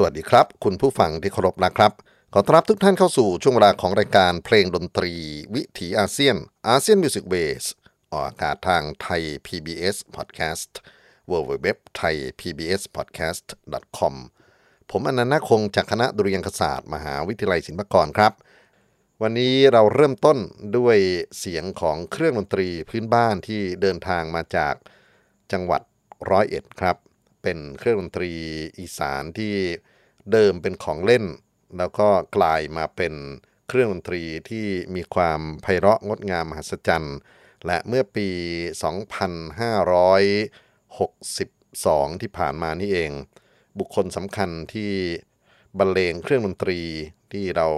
สวัสดีครับ คุณผู้ฟังที่เคารพนะครับ ขอต้อนรับทุกท่านเข้าสู่ช่วงเวลาของรายการเพลงดนตรี วิถีอาเซียน ASEAN Music Ways ออกอากาศทางไทย PBS Podcast w w w t h a i PBS Podcast com ผมอานันท์ นาคคงจากคณะดุริยางคศาสตร์ มหาวิทยาลัยศิลปากรครับ วันนี้เราเริ่มต้นด้วยเสียงของเครื่องดนตรีพื้นบ้านที่เดินทางมาจากจังหวัดร้อยเอ็ดครับ เป็นเครื่องดนตรีอีสานที่ เดิมเป็นของเล่น แล้วก็กลายมาเป็นเครื่องดนตรีที่มีความไพเราะงดงามมหัศจรรย์ และเมื่อปี 2562 ที่ผ่านมานี่เอง บุคคลสำคัญที่บรรเลงเครื่องดนตรีที่เรา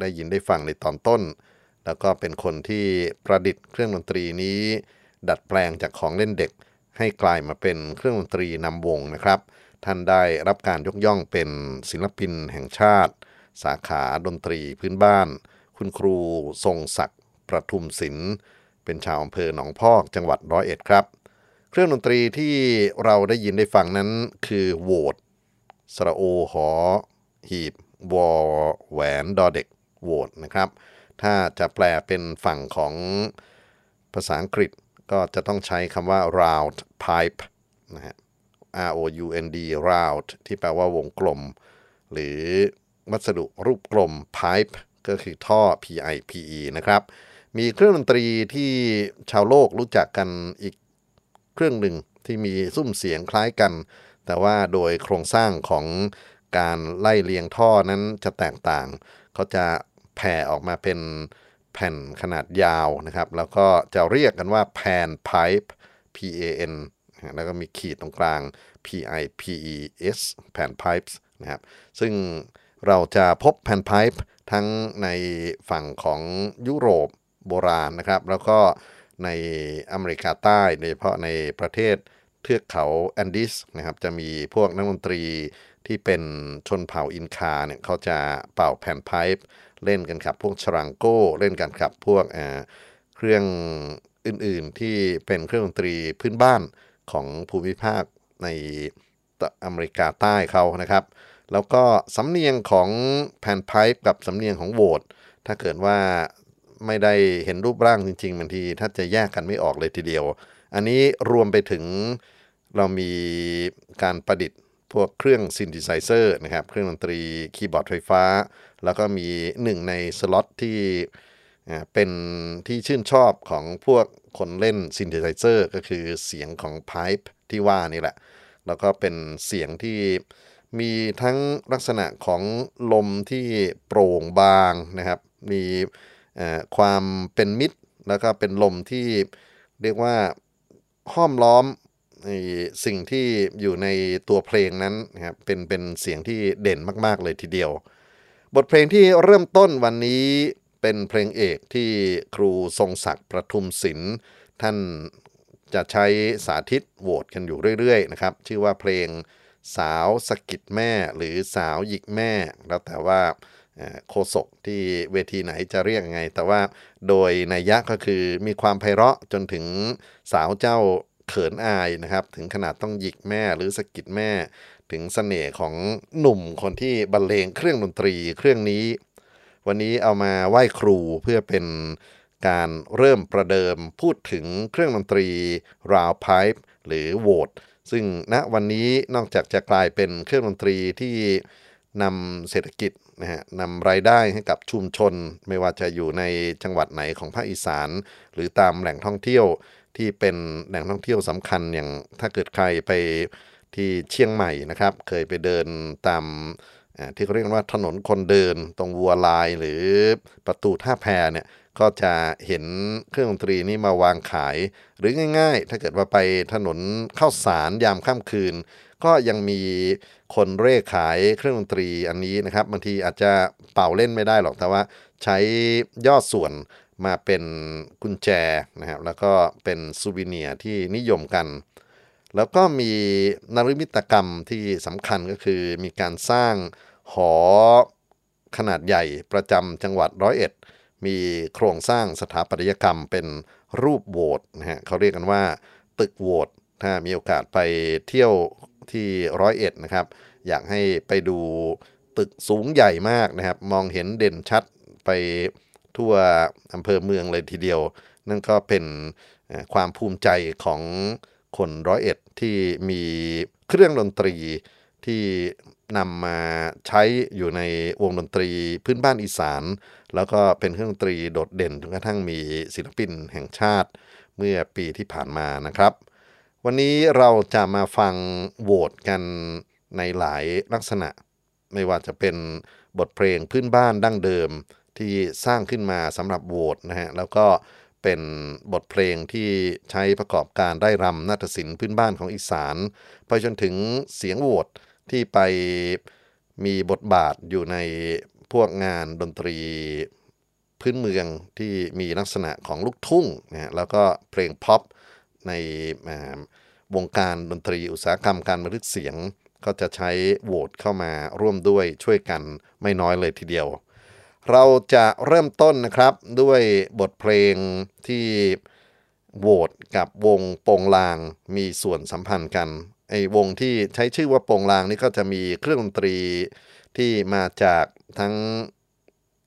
ได้ยินได้ฟังในตอนต้น แล้วก็เป็นคนที่ประดิษฐ์เครื่องดนตรีนี้ ดัดแปลงจากของเล่นเด็กให้กลายมาเป็นเครื่องดนตรีนำวงนะครับ ท่านได้รับการยกย่องเป็นศิลปินแห่งชาติ สาขาดนตรีพื้นบ้าน คุณครูทรงศักดิ์ประทุมศิลป์เป็นชาวอำเภอหนองพอกจังหวัดร้อยเอ็ดครับ เครื่องดนตรีที่เราได้ยินได้ฟังนั้นคือโหวดสระโอหอ หีบวอแหวนดอเด็กโหวดนะครับ ถ้าจะแปลเป็นฝั่งของภาษาอังกฤษก็จะต้องใช้คำว่า round pipe นะฮะ R O U N D round ที่แปลว่าวงกลม หรือวัสดุรูปกลม pipe ก็คือท่อ P I P E นะครับ มีเครื่องดนตรีที่ชาวโลกรู้จักกันอีกเครื่องหนึ่งที่มีซุ้มเสียงคล้ายกัน แต่ว่าโดยโครงสร้างของการไล่เลียงท่อนั้นจะแตกต่าง เขาจะแผ่ออกมาเป็นแผ่นขนาดยาวนะครับ แล้วก็จะเรียกกันว่า pan pipe P A N แล้วก็มีขีดตรงกลาง P I P E S pan pipes นะครับ ซึ่งเราจะพบ pan pipe ทั้งในฝั่งของยุโรปโบราณนะครับ แล้วก็ในอเมริกาใต้โดยเฉพาะในประเทศเทือกเขาแอนดีสนะครับ จะมีพวกนักดนตรีที่เป็นชนเผ่าอินคาเนี่ยเขาจะเป่า panpipe เล่นกันครับ พวก charango เล่นกันครับ พวกเครื่องอื่นๆที่เป็นเครื่องดนตรีพื้นบ้าน ของภูมิภาคในอเมริกาใต้เขานะครับ แล้วก็สำเนียงของ panpipe กับสำเนียงของโหวดถ้าเกิดว่าไม่ได้เห็นรูปร่างจริงๆบางทีถ้าจะแยกกันไม่ออกเลยทีเดียว อันนี้รวมไปถึงเรามีการประดิษฐ์พวกเครื่อง synthesizer นะครับ เครื่องดนตรีคีย์บอร์ดไฟฟ้า แล้วก็มีหนึ่งในสล็อตที่ เป็นที่ชื่นชอบของพวกคนเล่น synthesizer ก็คือเสียงของ pipe ที่ว่านี่แหละ แล้วก็เป็นเสียงที่มีทั้งลักษณะของลมที่โปร่งบางนะครับ มีความเป็นมิตรแล้วก็เป็นลมที่เรียกว่าห้อมล้อมสิ่งที่อยู่ในตัวเพลงนั้นนะครับเป็นเป็นเสียงที่เด่นมาก ๆ เลยทีเดียว บทเพลงที่เริ่มต้นวันนี้ เป็นเพลงเอกที่ครูทรงศักดิ์ประทุมศิลป์ท่านจะใช้สาธิตโหวตกันอยู่เรื่อยๆนะครับ ชื่อว่าเพลงสาวสกิดแม่หรือสาวหยิกแม่ แล้วแต่ว่าโคศกที่เวทีไหนจะเรียกยังไง แต่ว่าโดยในยะก็คือมีความไพเราะจนถึงสาวเจ้าเขินอายนะครับ ถึงขนาดต้องหยิกแม่หรือสกิดแม่ ถึงสเสน่ห์ของหนุ่มคนที่บรรเลงเครื่องดนตรีเครื่องนี้ วันนี้เอามาไหว้ครูเพื่อเป็นการเริ่มประเดิมพูดถึงเครื่องดนตรีราวไพป์หรือโวตซึ่งณวันนี้นอกจากจะกลายเป็นเครื่องดนตรีที่นำเศรษฐกิจนะฮะนำรายได้ให้กับชุมชน ไม่ว่าจะอยู่ในจังหวัดไหนของภาคอีสาน หรือตามแหล่งท่องเที่ยวที่เป็นแหล่งท่องเที่ยวสำคัญอย่างถ้าเกิดใครไปที่เชียงใหม่นะครับ เคยไปเดินตาม ที่เขาเรียกว่าถนนคนเดินตรงวัวลายหรือประตูท่าแพเนี่ยก็จะเห็นเครื่องดนตรีนี้มาวางขาย หรือง่าย ๆ ถ้าเกิดว่าไปถนนเข้าสารยามค่ำคืน ก็ยังมีคนเร่ขายเครื่องดนตรีอันนี้นะครับบางทีอาจจะเป่าเล่นไม่ได้หรอกแต่ว่าใช้ยอดส่วนมาเป็นกุญแจนะครับแล้วก็เป็นซูวิเนียที่นิยมกัน แล้วก็มีนริมิตกรรมที่สำคัญก็คือมีการสร้าง หอขนาดใหญ่ประจำจังหวัดร้อยเอ็ด มีโครงสร้างสถาปัตยกรรมเป็นรูปโหวตนะฮะเขาเรียกกันว่า ตึกโหวตถ้ามีโอกาสไปเที่ยวที่ร้อยเอ็ดนะครับ อยากให้ไปดูตึกสูงใหญ่มากนะครับ มองเห็นเด่นชัดไปทั่วอำเภอเมืองเลยทีเดียว นั่นก็เป็นความภูมิใจของคนร้อยเอ็ดที่มีเครื่องดนตรีที่ นำมาใช้อยู่ในวงดนตรีพื้นบ้านอีสาน แล้วก็เป็นเครื่องดนตรีโดดเด่นจนกระทั่งมีศิลปินแห่งชาติเมื่อปีที่ผ่านมานะครับ วันนี้เราจะมาฟังโหวตกันในหลายลักษณะ ไม่ว่าจะเป็นบทเพลงพื้นบ้านดั้งเดิมที่สร้างขึ้นมาสำหรับโหวตนะฮะแล้วก็เป็นบทเพลงที่ใช้ประกอบการได้รำนาฏศิลป์พื้นบ้านของอีสาน ไปจนถึงเสียงโหวต ที่ไปมีบทบาทอยู่ในพวกงานดนตรีพื้นเมืองที่มีลักษณะของลูกทุ่งนะแล้วก็เพลงพ็อปในวงการดนตรีอุตสาหกรรมการบันทึกเสียง ก็จะใช้โหวตเข้ามาร่วมด้วยช่วยกันไม่น้อยเลยทีเดียว เราจะเริ่มต้นนะครับด้วยบทเพลงที่โหวตกับวงโปงลางมีส่วนสัมพันธ์กัน ไอ้วงที่ใช้ชื่อว่าโปงลางนี่ก็จะมีเครื่องดนตรีที่มาจากทั้ง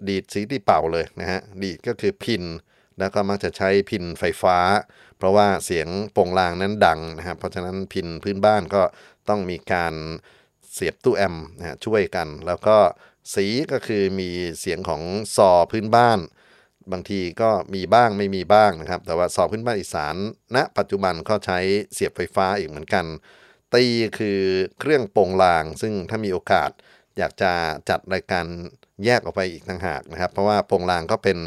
ดีดสีที่เป่าเลยนะฮะดีดก็คือพิน แล้วก็มักจะใช้พินไฟฟ้า เพราะว่าเสียงโปงลางนั้นดังนะครับเพราะฉะนั้นพินพื้นบ้านก็ต้องมีการเสียบตู้แอมนะฮะช่วยกัน แล้วก็สีก็คือมีเสียงของซอพื้นบ้าน บางทีก็มีบ้างไม่มีบ้างนะครับ แต่ว่าซอพื้นบ้านอีสานณนะปัจจุบันก็ใช้เสียบไฟฟ้าอีกเหมือนกัน ตีคือเครื่องโปรงลาง ซึ่งถ้ามีโอกาสอยากจะจัดรายการแยกออกไปอีกต่างหากนะครับ เพราะว่าโปรงลางก็เป็น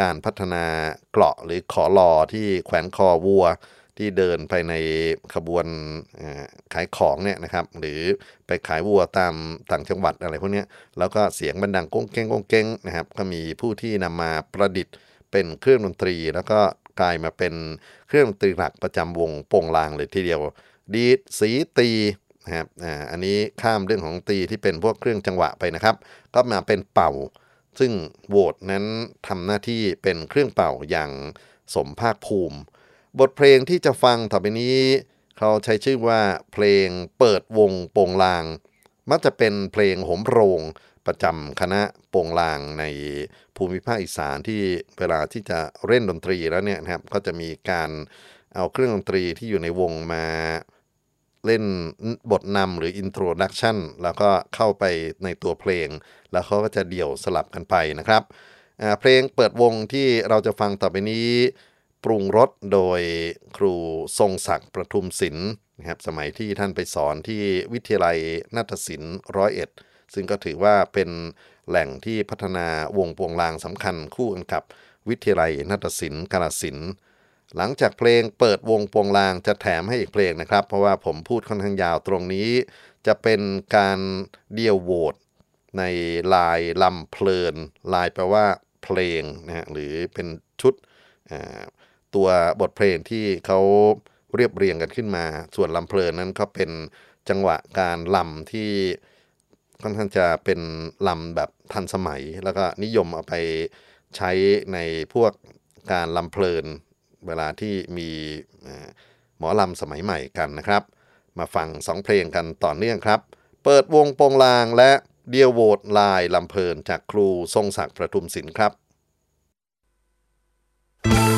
การพัฒนาเกราะหรือขอลอที่แขวนคอวัวที่เดินไปในขบวนขายของเนี่ยนะครับ หรือไปขายวัวตามต่างจังหวัดอะไรพวกนี้แล้วก็เสียงบันดังก้งเก้งก้งเก้งนะครับ ก็มีผู้ที่นำมาประดิษฐ์เป็นเครื่องดนตรี แล้วก็กลายมาเป็นเครื่องดนตรีหลักประจำวงโปงลางเลยทีเดียว ดีดสีตีนะครับอ่าอันนี้ข้ามเรื่องของตีที่เป็นพวกเครื่องจังหวะไปนะครับ ก็มาเป็นเป่า ซึ่งโหวตนั้นทำหน้าที่เป็นเครื่องเป่าอย่างสมภาคภูมิ บทเพลงที่จะฟังต่อไปนี้ เขาใช้ชื่อว่าเพลงเปิดวงโปงลาง มักจะเป็นเพลงโหมโรงประจำคณะโปงลางในภูมิภาคอีสานที่เวลาที่จะเล่นดนตรีแล้วเนี่ยนะครับก็จะมีการเอาเครื่องดนตรีที่อยู่ในวงมา เล่นบทนำหรือ introduction แล้วก็เข้าไปในตัวเพลง แล้วเขาก็จะเดี่ยวสลับกันไปนะครับ เพลงเปิดวงที่เราจะฟังต่อไปนี้ปรุงรสโดยครูทรงศักดิ์ประทุมศิลป์นะครับสมัยที่ท่านไปสอนที่วิทยาลัยนาฏศิลป์ร้อยเอ็ดซึ่งก็ถือว่าเป็นแหล่งที่พัฒนาวงปวงลางสำคัญคู่กันกับวิทยาลัยนาฏศิลป์กาลสิน หลังจากเพลงเปิดวงปวงลางจะแถมให้อีกเพลงนะครับ เพราะว่าผมพูดค่อนข้างยาวตรงนี้ จะเป็นการเดียวโหวตในลายลำเพลิน ลายแปลว่าเพลงนะฮะหรือเป็นชุดตัวบทเพลงที่เขาเรียบเรียงกันขึ้นมา ส่วนลำเพลินนั้นก็เป็นจังหวะการลำที่ค่อนข้างจะเป็นลำแบบทันสมัย แล้วก็นิยมเอาไปใช้ในพวกการลำเพลิน เวลาที่มีหมอลำสมัยใหม่กันนะครับ มาฟังสองเพลงกันต่อเนื่องครับ เปิดวงโปงลางและเดียวโวดลายลำเพลินจากครูทรงศักดิ์ประทุมศิลป์ครับเพ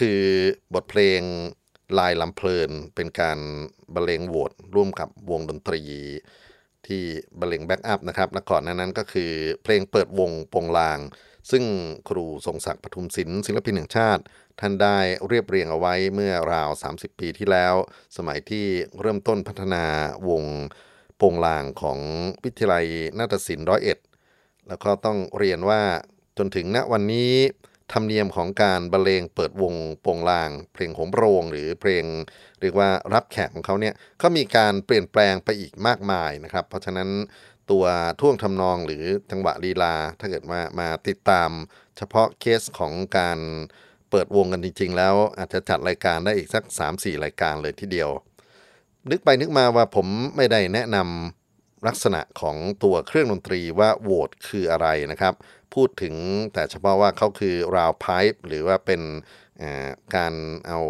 คือบทเพลงลายลำเพลิน เป็นการบรรเลงโหวตร่วมกับวงดนตรี ที่บรรเลงแบ็กอัพนะครับและก่อนนั้นก็คือเพลงเปิดวงปงลาง ซึ่งครูทรงศักดิ์ปทุมศิลป์ศิลปินแห่งชาติ ท่านได้เรียบเรียงเอาไว้เมื่อราว 30 ปีที่แล้ว สมัยที่เริ่มต้นพัฒนาวงปงลางของวิทยาลัยนาฏศิลป์ร้อยเอ็ดแล้วก็ต้องเรียนว่าจนถึงณวันนี้ ธรรมเนียมของการบรรเลงเปิดวงโปงลาง เพลงโหมโรง หรือเพลงเรียกว่ารับแขกของเขาเนี่ยก็มีการเปลี่ยนแปลงไปอีกมากมายนะครับ เพราะฉะนั้นตัวท่วงทำนองหรือจังหวะลีลา ถ้าเกิดมามาติดตาม เฉพาะเคสของการเปิดวงกันจริง ๆ แล้วอาจจะจัดรายการได้อีกสัก 3-4 รายการเลยทีเดียว นึกไปนึกมาว่าผมไม่ได้แนะนำลักษณะของตัวเครื่องดนตรีว่าโหวตคืออะไรนะครับ พูดถึงแต่เฉพาะว่าเขาคือราวไพป์หรือว่าเป็นการเอา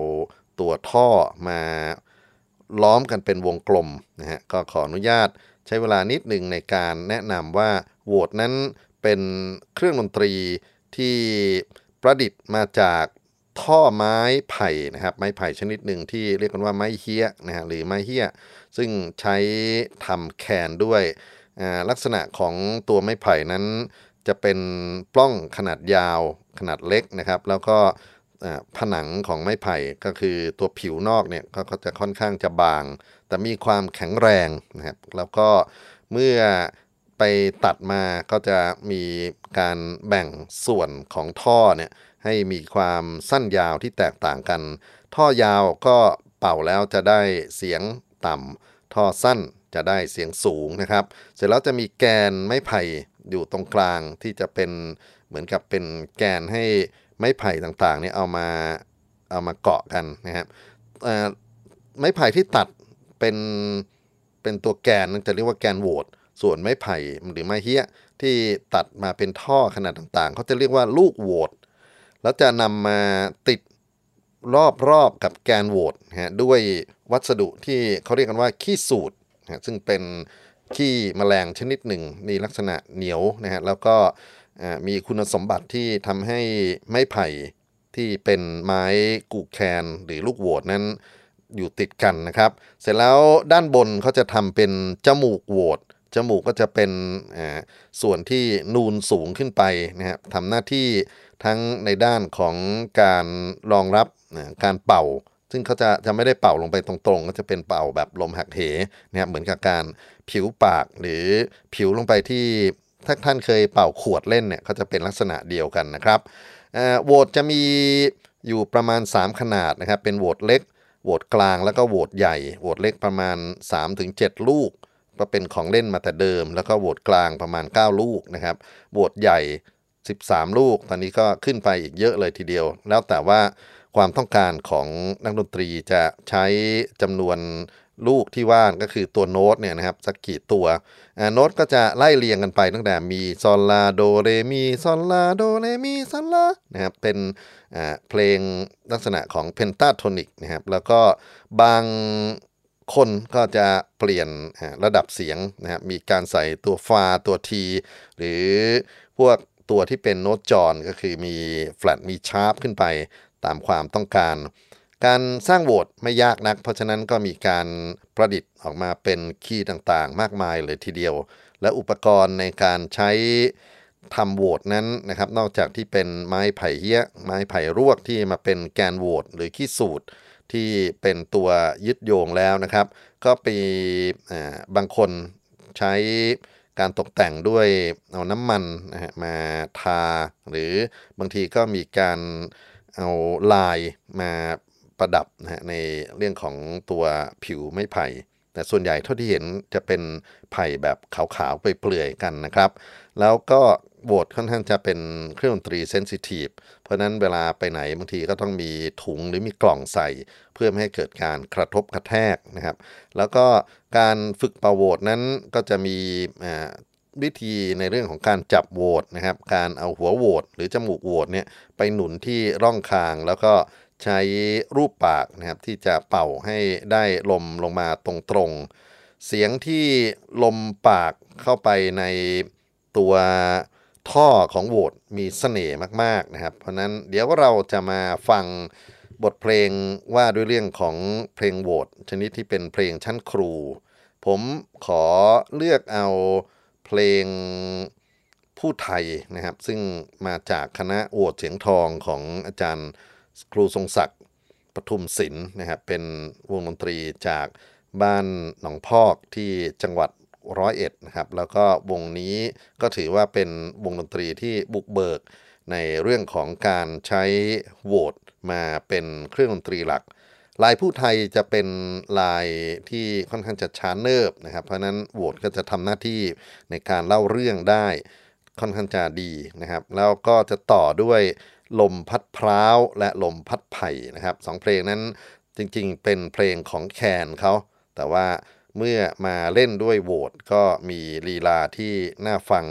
ตัวท่อมาล้อมกันเป็นวงกลมนะฮะก็ขออนุญาตใช้เวลานิดหนึ่งในการแนะนำว่าโหวตนั้นเป็นเครื่องดนตรีที่ประดิษฐ์มาจากท่อไม้ไผ่นะครับไม้ไผ่ชนิดหนึ่งที่เรียกกันว่าไม้เฮียนะฮะหรือไม้เฮียซึ่งใช้ทำแคนด้วยลักษณะของตัวไม้ไผ่นั้น จะเป็นปล้องขนาดยาวขนาดเล็กนะครับ แล้วก็ผนังของไม้ไผ่ก็คือตัวผิวนอกเนี่ยก็จะค่อนข้างจะบาง แต่มีความแข็งแรงนะครับ แล้วก็เมื่อไปตัดมาก็จะมีการแบ่งส่วนของท่อเนี่ยให้มีความสั้นยาวที่แตกต่างกัน ท่อยาวก็เป่าแล้วจะได้เสียงต่ำท่อสั้นจะได้เสียงสูงนะครับ เสร็จแล้วจะมีแกนไม้ไผ่ อยู่ตรงกลางที่จะเป็นเหมือนกับเป็นแกนให้ไม้ไผ่ต่างๆนี่เอามาเอามาเกาะกันนะครับไม้ไผ่ที่ตัดเป็นเป็นตัวแกนนั่นจะเรียกว่าแกนโหวตส่วนไม้ไผ่หรือไม้เฮี้ยที่ตัดมาเป็นท่อขนาดต่างๆเขาจะเรียกว่าลูกโหวตแล้วจะนำมาติดรอบๆกับแกนโหวตฮะด้วยวัสดุที่เขาเรียกกันว่าขี้สูตรซึ่งเป็น ขี้มแมลงชนิดหนึ่ง มีลักษณะเหนียวนะฮะแล้วก็มีคุณสมบัติที่ทำให้ไม้ไผ่ที่เป็นไม้กูแคนหรือลูกโหวดนั้นอยู่ติดกันนะครับ เสร็จแล้วด้านบนเขาจะทำเป็นจมูกโหวดจมูกก็จะเป็นส่วนที่นูนสูงขึ้นไปนะครับทำหน้าที่ทั้งในด้านของการรองรับการเป่า ซึ่งเขาจะจะไม่ได้เป่าลงไปตรงๆ ก็จะเป็นเป่าแบบลมหักเหนะครับเหมือนกับการผิวปากหรือผิวลงไปที่ถ้าท่านเคยเป่าขวดเล่นเนี่ยเขาจะเป็นลักษณะเดียวกันนะครับโหวตจะมีอยู่ประมาณ 3 ขนาดนะครับ เป็นโหวตเล็กโหวตกลางแล้วก็โหวตใหญ่โหวตเล็กประมาณ 3-7 ลูก ก็เป็นของเล่นมาแต่เดิม แล้วก็โหวตกลางประมาณ 9 ลูกนะครับโหวตใหญ่ 13 ลูก ตอนนี้ก็ขึ้นไปอีกเยอะเลยทีเดียว แล้วแต่ว่า ความต้องการของนักดนตรีจะใช้จำนวนลูกที่ว่านก็คือตัวโน้ตเนี่ยนะครับสักกี่ตัวโน้ตก็จะไล่เรียงกันไปตั้งแต่มีซอลลาโดเรมีซอลลาโดเรมีซอลลานะครับเป็นเพลงลักษณะของเพนตาโทนิกนะครับแล้วก็บางคนก็จะเปลี่ยนระดับเสียงนะครับมีการใส่ตัวฟาตัวทีหรือพวกตัวที่เป็นโน้ตจอนก็คือมีแฟลตมีชาร์ปขึ้นไป ตามความต้องการ การสร้างโหวตไม่ยากนัก เพราะฉะนั้นก็มีการประดิษฐ์ออกมาเป็นคีย์ต่างๆ มากมายเลยทีเดียว และอุปกรณ์ในการใช้ทำโหวตนั้นนะครับ นอกจากที่เป็นไม้ไผ่เหี้ย ไม้ไผ่รวกที่มาเป็นแกนโหวตหรือขี้สูตรที่เป็นตัวยึดโยงแล้วนะครับ ก็ปีบางคนใช้การตกแต่งด้วยเอาน้ำมันนะฮะมาทา หรือบางทีก็มีการ เอาลายมาประดับนะฮะในเรื่องของตัวผิวไม้ไผ่ แต่ส่วนใหญ่เท่าที่เห็นจะเป็นไผ่แบบขาวๆไปเปลือยกันนะครับ แล้วก็โหวตค่อนข้างจะเป็นเครื่องดนตรีเซนซิทีฟเพราะนั้นเวลาไปไหนบางทีก็ต้องมีถุงหรือมีกล่องใส่ เพื่อไม่ให้เกิดการกระทบกระแทกนะครับ แล้วก็การฝึกเป่าโหวตนั้นก็จะมี วิธีในเรื่องของการจับโหวตนะครับ การเอาหัวโหวตหรือจมูกโหวตเนี่ยไปหนุนที่ร่องคางแล้วก็ใช้รูปปากนะครับที่จะเป่าให้ได้ลมลงมาตรงๆ เสียงที่ลมปากเข้าไปในตัวท่อของโหวตมีเสน่ห์มากๆนะครับ เพราะนั้นเดี๋ยวเราจะมาฟังบทเพลงว่าด้วยเรื่องของเพลงโหวตชนิดที่เป็นเพลงชั้นครู ผมขอเลือกเอา เพลงผู้ไทยนะครับ ซึ่งมาจากคณะโหวตเสียงทองของอาจารย์ครูทรงศักดิ์ปทุมศิลป์นะครับ เป็นวงดนตรีจากบ้านหนองพอกที่จังหวัดร้อยเอ็ดนะครับ แล้วก็วงนี้ก็ถือว่าเป็นวงดนตรีที่บุกเบิกในเรื่องของการใช้โหวตมาเป็นเครื่องดนตรีหลัก ลายผู้ไทยจะเป็นลายที่ค่อนข้างจะช้าเนิบนะครับ เพราะฉะนั้นโหวตก็จะทำหน้าที่ในการเล่าเรื่องได้ค่อนข้างจะดีนะครับ แล้วก็จะต่อด้วยลมพัดพร้าวและลมพัดไผ่นะครับสองเพลงนั้นจริงๆ เป็นเพลงของแคนเขาแต่ว่าเมื่อมาเล่นด้วยโหวตก็มีลีลาที่น่าฟัง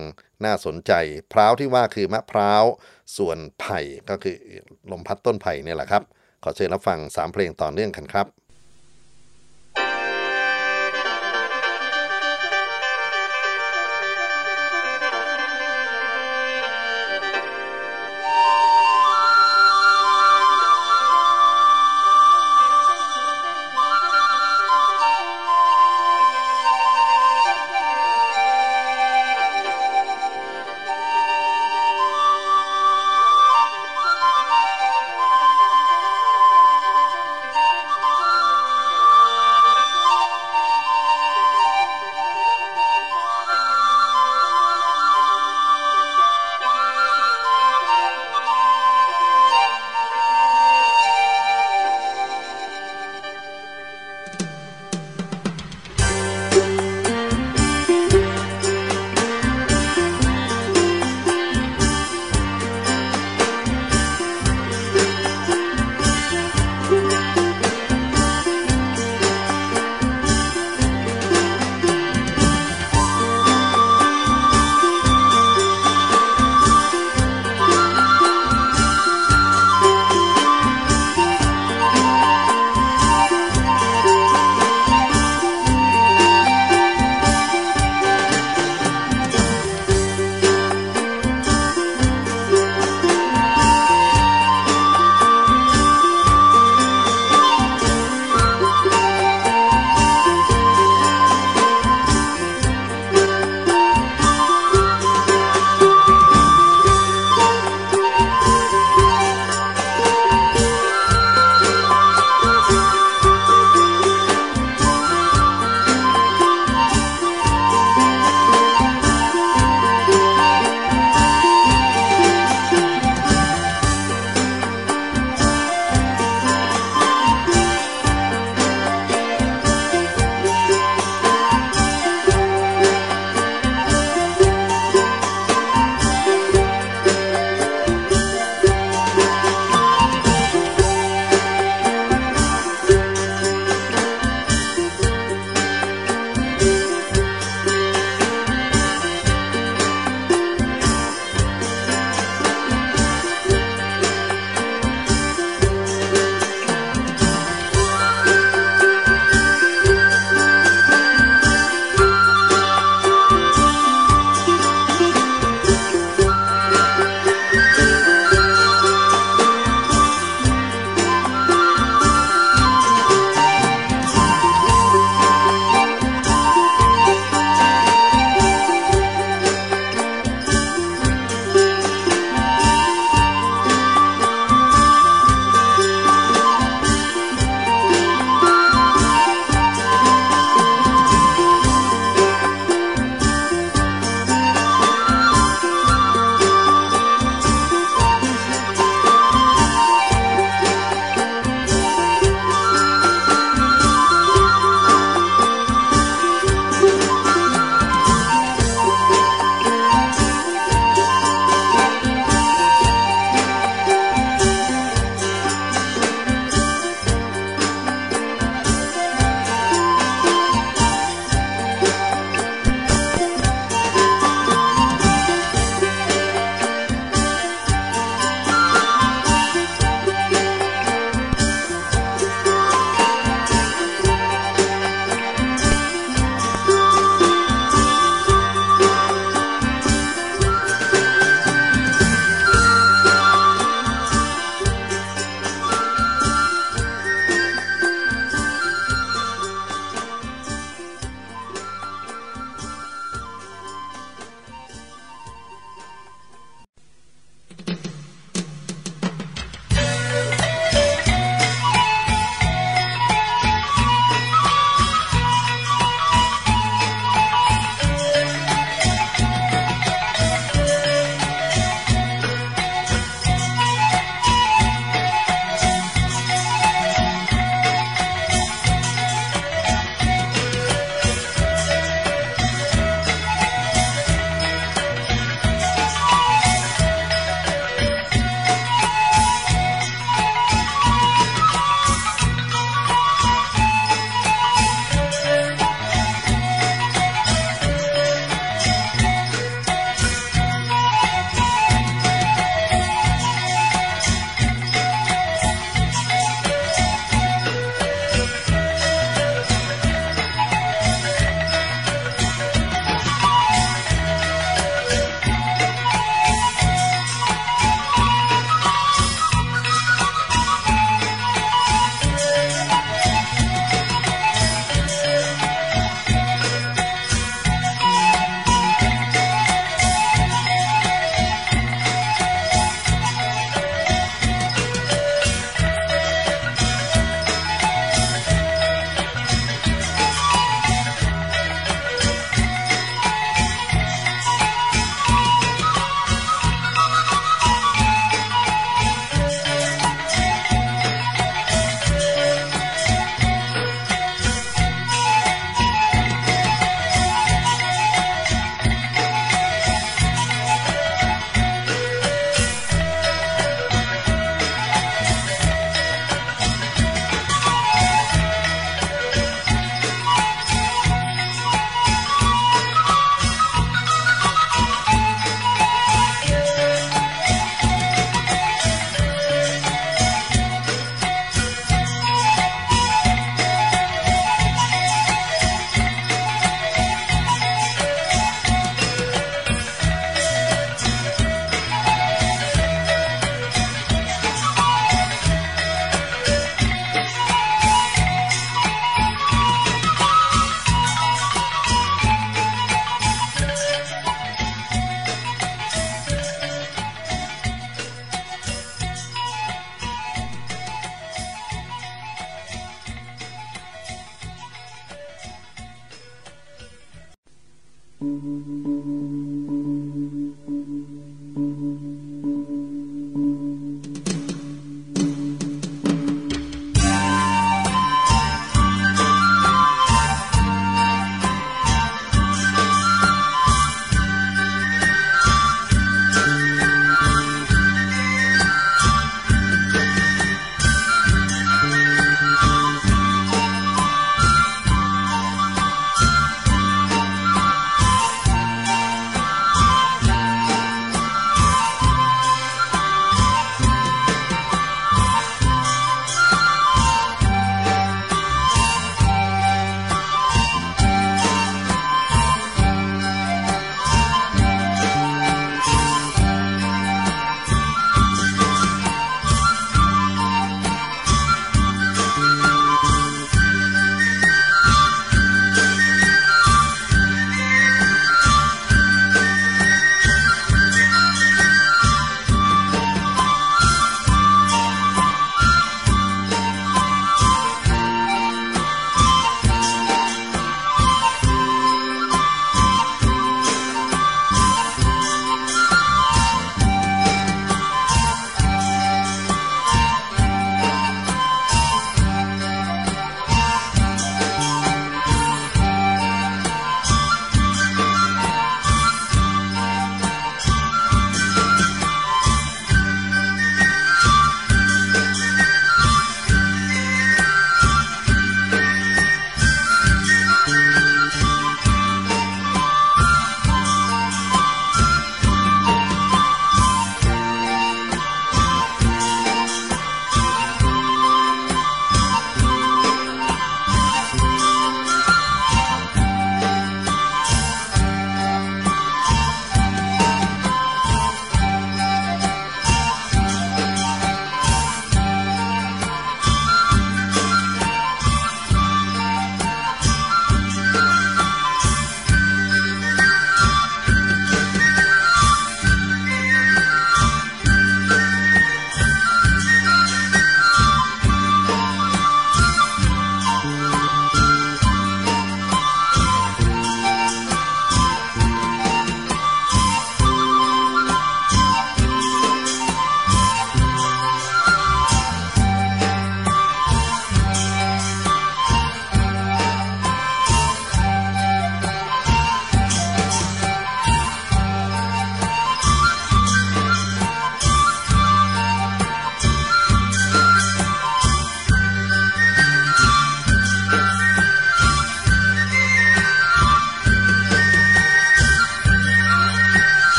น่าสนใจ พร้าวที่ว่าคือมะพร้าว ส่วนไผ่ก็คือลมพัดต้นไผ่เนี่ยแหละครับ ขอเชิญรับฟัง 3 เพลงต่อเนื่องกันครับ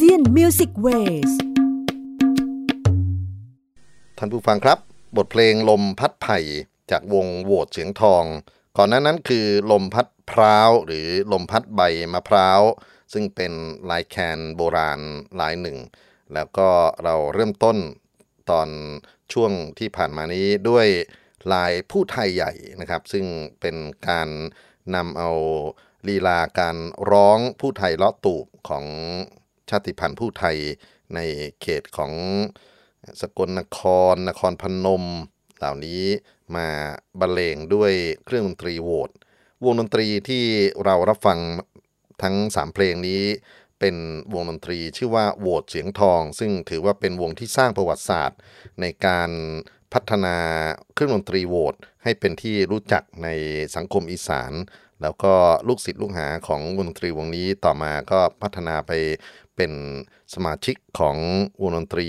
ASEAN Music Waysท่านผู้ฟังครับ บทเพลงลมพัดไผ่จากวงโหวดเสียงทอง ก่อนหน้านั้นคือลมพัดพร้าวหรือลมพัดใบมะพร้าว ซึ่งเป็นลายแคนโบราณลายหนึ่ง แล้วก็เราเริ่มต้นตอนช่วงที่ผ่านมานี้ด้วยลายผู้ไทยใหญ่นะครับ ซึ่งเป็นการนำเอาลีลาการร้องผู้ไทยเลาะตูบของ ชาติพันธุ์ผู้ไทยในเขตของสกลนคร นครพนม เหล่านี้มาบรรเลงด้วยเครื่องดนตรีโวตวงดนตรีที่เรารับฟังทั้ง 3 เพลงนี้เป็นวงดนตรีชื่อว่าโวตเสียงทอง ซึ่งถือว่าเป็นวงที่สร้างประวัติศาสตร์ ในการพัฒนาเครื่องดนตรีโวตให้เป็นที่รู้จักในสังคมอีสาน แล้วก็ลูกศิษย์ลูกหาของวงดนตรีวงนี้ต่อมาก็พัฒนาไป เป็นสมาชิกของวงดนตรี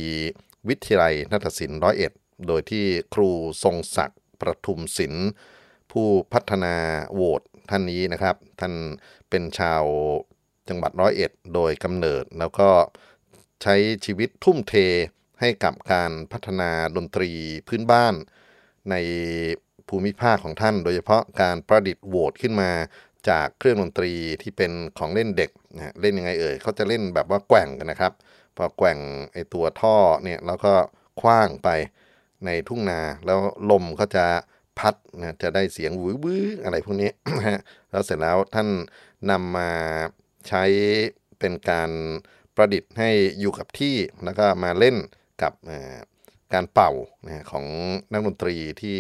วิทยาลัยนาฏศิลป์ร้อยเอ็ดโดยที่ครูทรงศักดิ์ประทุมศิลป์ผู้พัฒนาโหวตท่านนี้นะครับ ท่านเป็นชาวจังหวัดร้อยเอ็ดโดยกำเนิด แล้วก็ใช้ชีวิตทุ่มเทให้กับการพัฒนาดนตรีพื้นบ้านในภูมิภาคของท่าน โดยเฉพาะการประดิษฐ์โหวตขึ้นมา จากเครื่องดนตรีที่เป็นของเล่นเด็กนะเล่นยังไงเอ่ยเขาจะเล่นแบบว่าแกว่งกันนะครับ พอแกว่งไอตัวท่อเนี่ยแล้วก็คว้างไปในทุ่งนาแล้วลมก็จะพัดนะจะได้เสียงวื้อวื้ออะไรพวกนี้แล้วเสร็จแล้วท่านนำมาใช้เป็นการประดิษฐ์ให้อยู่กับที่แล้วก็มาเล่นกับการเป่านะของนักดนตรีที่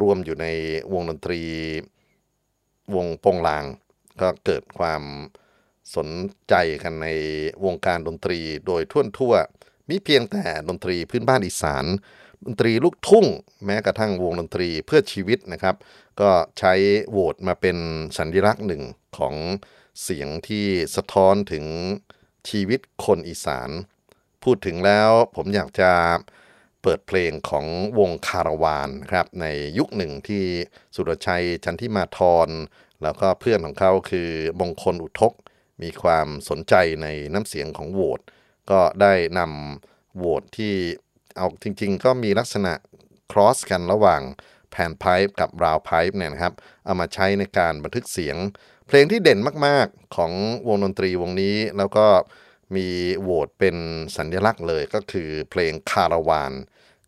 รวมอยู่ในวงดนตรี วงโปงลาง ก็เกิดความสนใจกันในวงการดนตรีโดยทั่วทั่วมีเพียงแต่ดนตรีพื้นบ้านอีสาน ดนตรีลูกทุ่ง แม้กระทั่งวงดนตรีเพื่อชีวิตนะครับ ก็ใช้โหวตมาเป็นสัญลักษณ์หนึ่งของเสียงที่สะท้อนถึงชีวิตคนอีสาน พูดถึงแล้วผมอยากจะ เปิดเพลงของวงคาราวานครับในยุคหนึ่งที่สุรชัยจันทิมาทร แล้วก็เพื่อนของเขาคือมงคลอุทก มีความสนใจในน้ำเสียงของโหวตก็ได้นำโหวตที่เอาจริงๆ ก็มีลักษณะครอสกันระหว่างแผ่นไพป์กับราวไพป์เนี่ยนะครับ เอามาใช้ในการบันทึกเสียง เพลงที่เด่นมากๆของวงดนตรีวงนี้แล้วก็ มีโหวตเป็นสัญลักษณ์เลยก็คือเพลงคาราวาน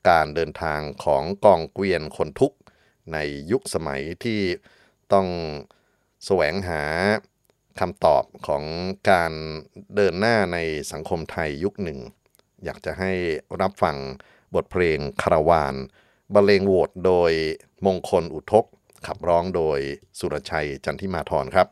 การเดินทางของกองเกวียนคนทุกข์ในยุคสมัยที่ต้องแสวงหาคำตอบของการเดินหน้าในสังคมไทยยุคหนึ่ง อยากจะให้รับฟังบทเพลงคาราวานบรรเลงโหวตโดยมงคลอุทก ขับร้องโดยสุรชัยจันทิมาธรครับ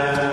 ร้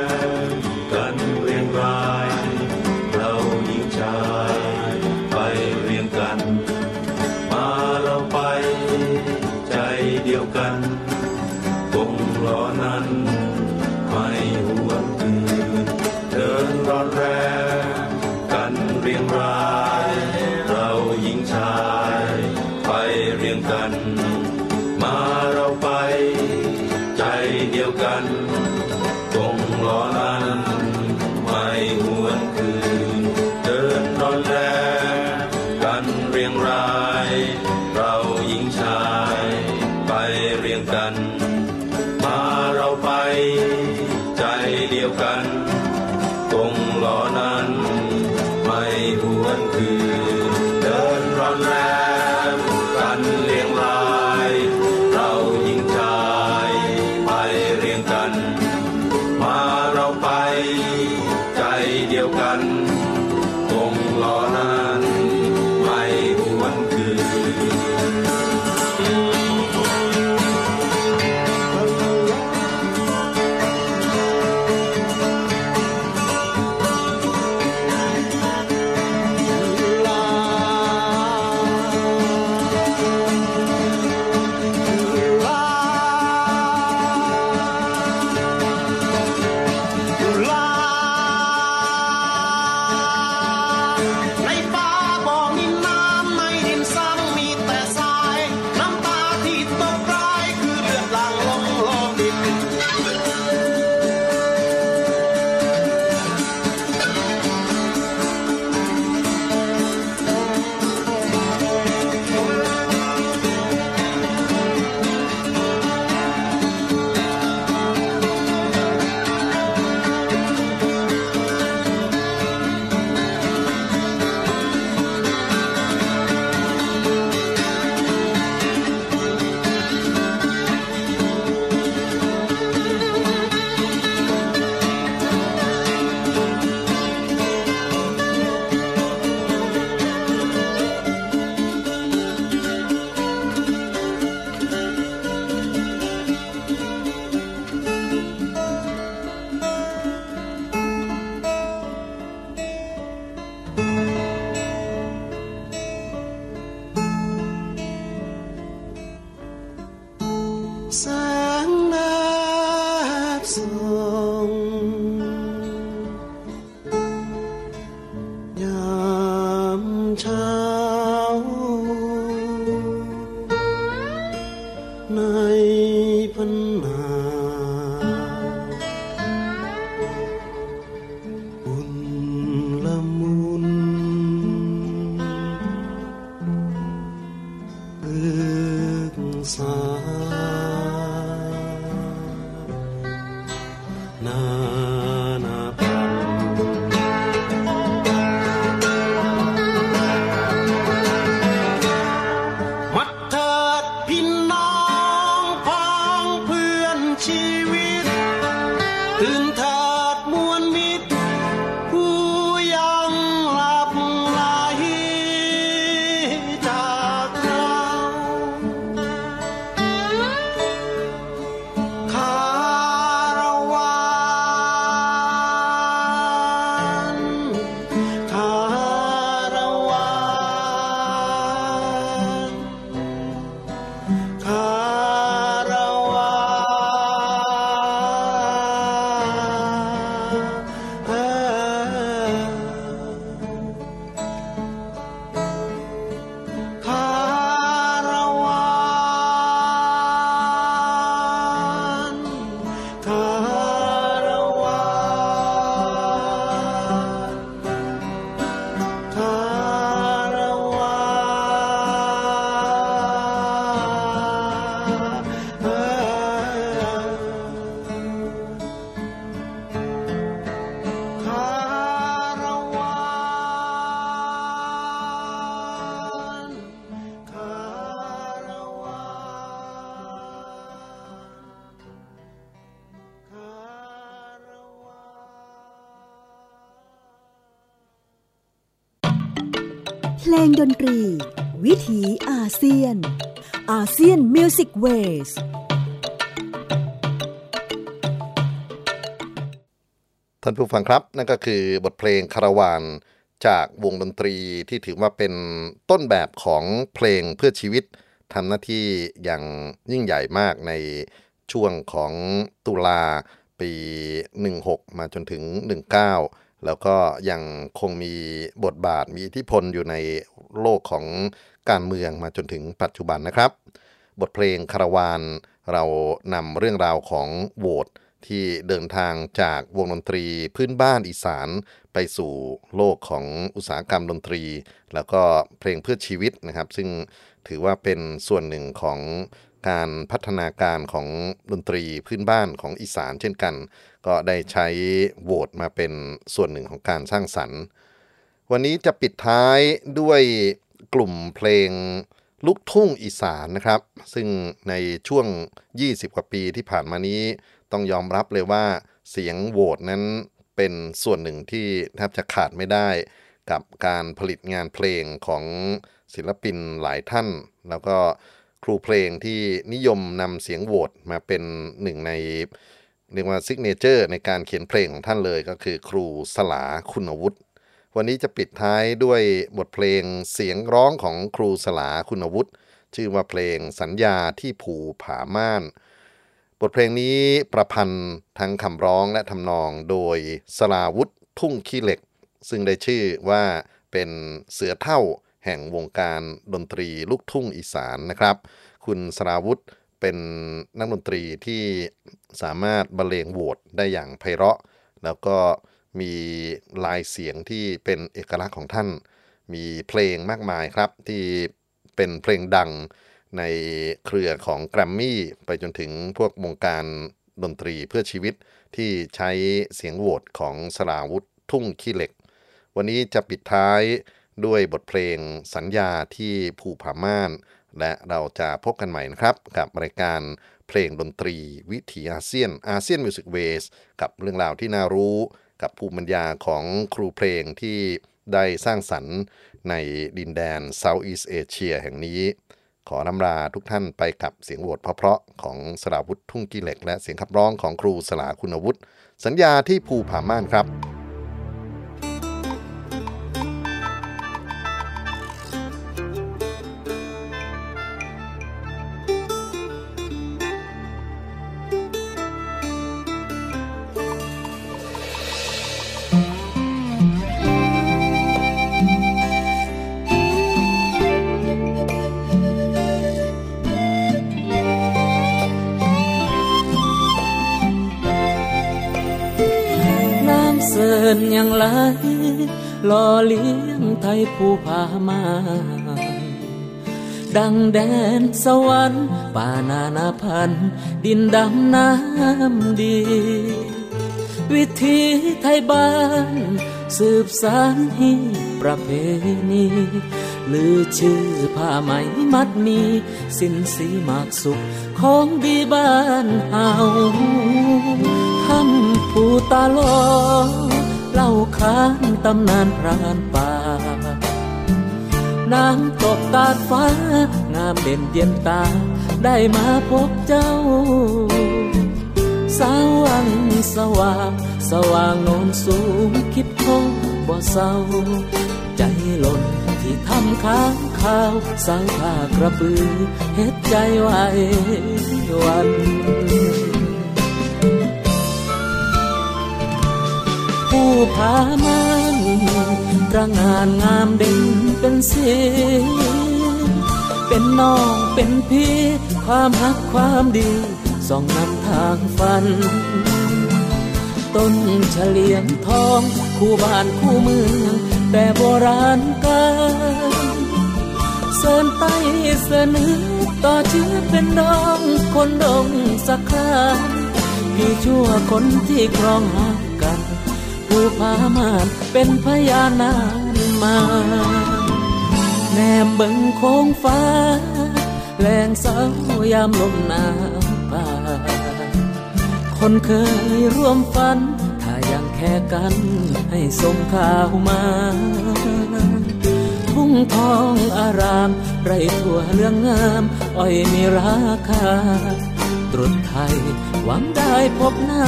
ดนตรี วิถีอาเซียน อาเซียนมิวสิกเวสท่านผู้ฟังครับ นั่นก็คือบทเพลงคาราวานจากวงดนตรีที่ถือว่าเป็นต้นแบบของเพลงเพื่อชีวิตทำหน้าที่อย่างยิ่งใหญ่มากในช่วงของตุลาปี 16 มาจนถึง 19 แล้วก็ยังคงมีบทบาทมีอิทธิพลอยู่ในโลกของการเมืองมาจนถึงปัจจุบันนะครับ บทเพลงคาราวานเรานำเรื่องราวของโหวตที่เดินทางจากวงดนตรีพื้นบ้านอีสาน ไปสู่โลกของอุตสาหกรรมดนตรี แล้วก็เพลงเพื่อชีวิตนะครับ ซึ่งถือว่าเป็นส่วนหนึ่งของ การพัฒนาการของดนตรีพื้นบ้านของอีสานเช่นกัน ก็ได้ใช้โหวตมาเป็นส่วนหนึ่งของการสร้างสรรค์ วันนี้จะปิดท้ายด้วยกลุ่มเพลงลูกทุ่งอีสานนะครับ ซึ่งในช่วง 20 กว่าปีที่ผ่านมานี้ต้องยอมรับเลยว่าเสียงโหวตนั้นเป็นส่วนหนึ่งที่แทบจะขาดไม่ได้ กับการผลิตงานเพลงของศิลปินหลายท่าน แล้วก็ ครูเพลงที่นิยมนำเสียงโหวดมาเป็นหนึ่งในเรียกว่า signature ในการเขียนเพลงของท่านเลยก็คือครูสลาคุณวุฒิวันนี้จะปิดท้ายด้วยบทเพลงเสียงร้องของครูสลาคุณวุฒิชื่อว่าเพลงสัญญาที่ภูผาม่าน บทเพลงนี้ประพันธ์ทั้งคำร้องและทำนองโดยสราวุธทุ่งขี้เหล็ก ซึ่งได้ชื่อว่าเป็นเสือเท่า แห่งวงการดนตรีลูกทุ่งอีสานนะครับ คุณสราวุธเป็นนักดนตรีที่สามารถบรรเลงโหวตได้อย่างไพเราะ แล้วก็มีลายเสียงที่เป็นเอกลักษณ์ของท่าน มีเพลงมากมายครับที่เป็นเพลงดังในเครือของแกรมมี่ไปจนถึงพวกวงการดนตรีเพื่อชีวิตที่ใช้เสียงโหวดของสราวุธทุ่งขี้เหล็ก วันนี้จะปิดท้าย ด้วยบทเพลงสัญญาที่ภูผาม่าน และเราจะพบกันใหม่นะครับ กับรายการเพลงดนตรีวิถีอาเซียน ASEAN Music Ways กับเรื่องราวที่น่ารู้ กับภูมิปัญญาของครูเพลงที่ได้สร้างสรรค์ในดินแดน Southeast Asia แห่งนี้ ขออำลาทุกท่านไปกับเสียงโหวดเพราะๆของสราวุธทุ่งขี้เหล็ก และเสียงขับร้องของครูสลาคุณวุฒิสัญญาที่ภูผาม่านครับ ผู้พามา ดังแดนสวรรค์ป่านานาพันธ์ดินดำน้ำดี วิธีไทยบ้าน สืบสานให้ประเพณีลือชื่อผ้าไหมมัดมี สินสีมากสุขของดีบ้านเฮาทำผู้ตาลอเล่าขานตำนานพรานป่า น้ำตกตาดฟ้างามเด่นเย็นตา ได้มาพบเจ้า สาวังสว่าง สว่างโนนสูงคิดคงบ่เศร้า ใจหล่นที่ทำค้างข้าวสร้างผ้ากระปือเฮ็ดใจไหววันผู้พามันระงานงามเด่น เป็นสีเป็นน้องเป็นพี่ ความหักความดีส่องนำทางฝัน ต้นเฉลียงทอง คู่บ้านคู่เมือง แต่โบราณกันเสินไต้เสนอต่อเชื่อเป็นน้องคนดงสักคราพี่ชั่วคนที่ครองหักกัน ผู้พามานเป็นพยานานมา แนมเบิ่งโค้งฟ้า แรงเสายามลมหนาวป่า คนเคยร่วมฝัน ถ้ายังแค่กันให้ส่งข่าวมาทุ่งทองอาราม ไรทั่วเรื่องงาม อ้อยมีราคา ตรุษไทย หวังได้พบหน้า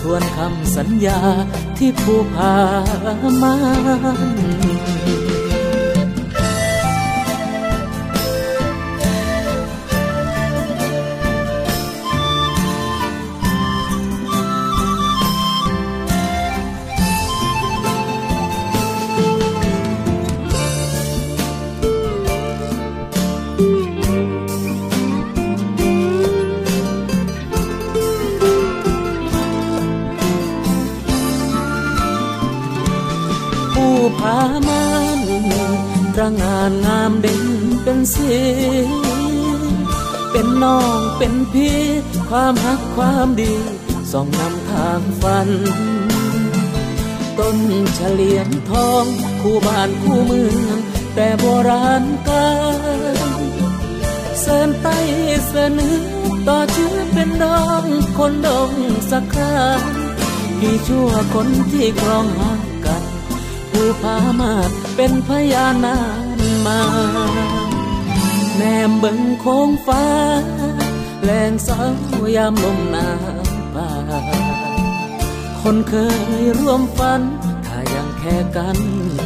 ทวนคำสัญญาที่ผู้พามา เป็นพี่ความหักความดีส่องนำทางฝัน ต้นเฉลียงทองคู่บ้านคู่เมืองแต่โบราณกันเสินไต้เสนอต่อชื่อเป็นน้องคนดงสักคราพี่ชั่วคนที่ครองหักกันผู้พามาเป็นพยานานมา แนมเบิ่งโค้งฟ้า แรงสายามลมหนาวป่า คนเคยร่วมฝัน ถ้ายังแค่กัน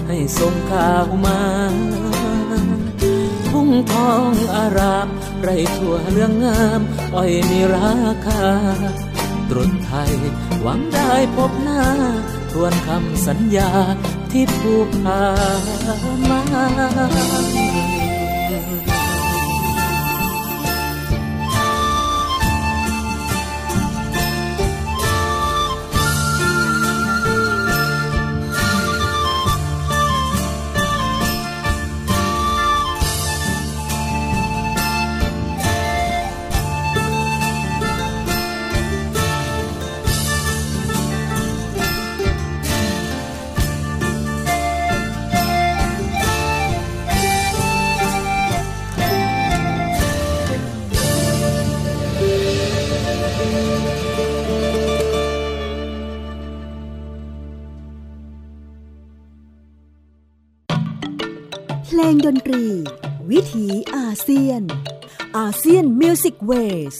ให้ส่งข่าวมา ทุ่งทองอาราม ไรทั่วเรื่องงามอ้อยมีราคา ตรุษไทยหวังได้พบหน้า ทวนคำสัญญาที่ผู้พามา เซียนอาเซียนมิวสิกเวส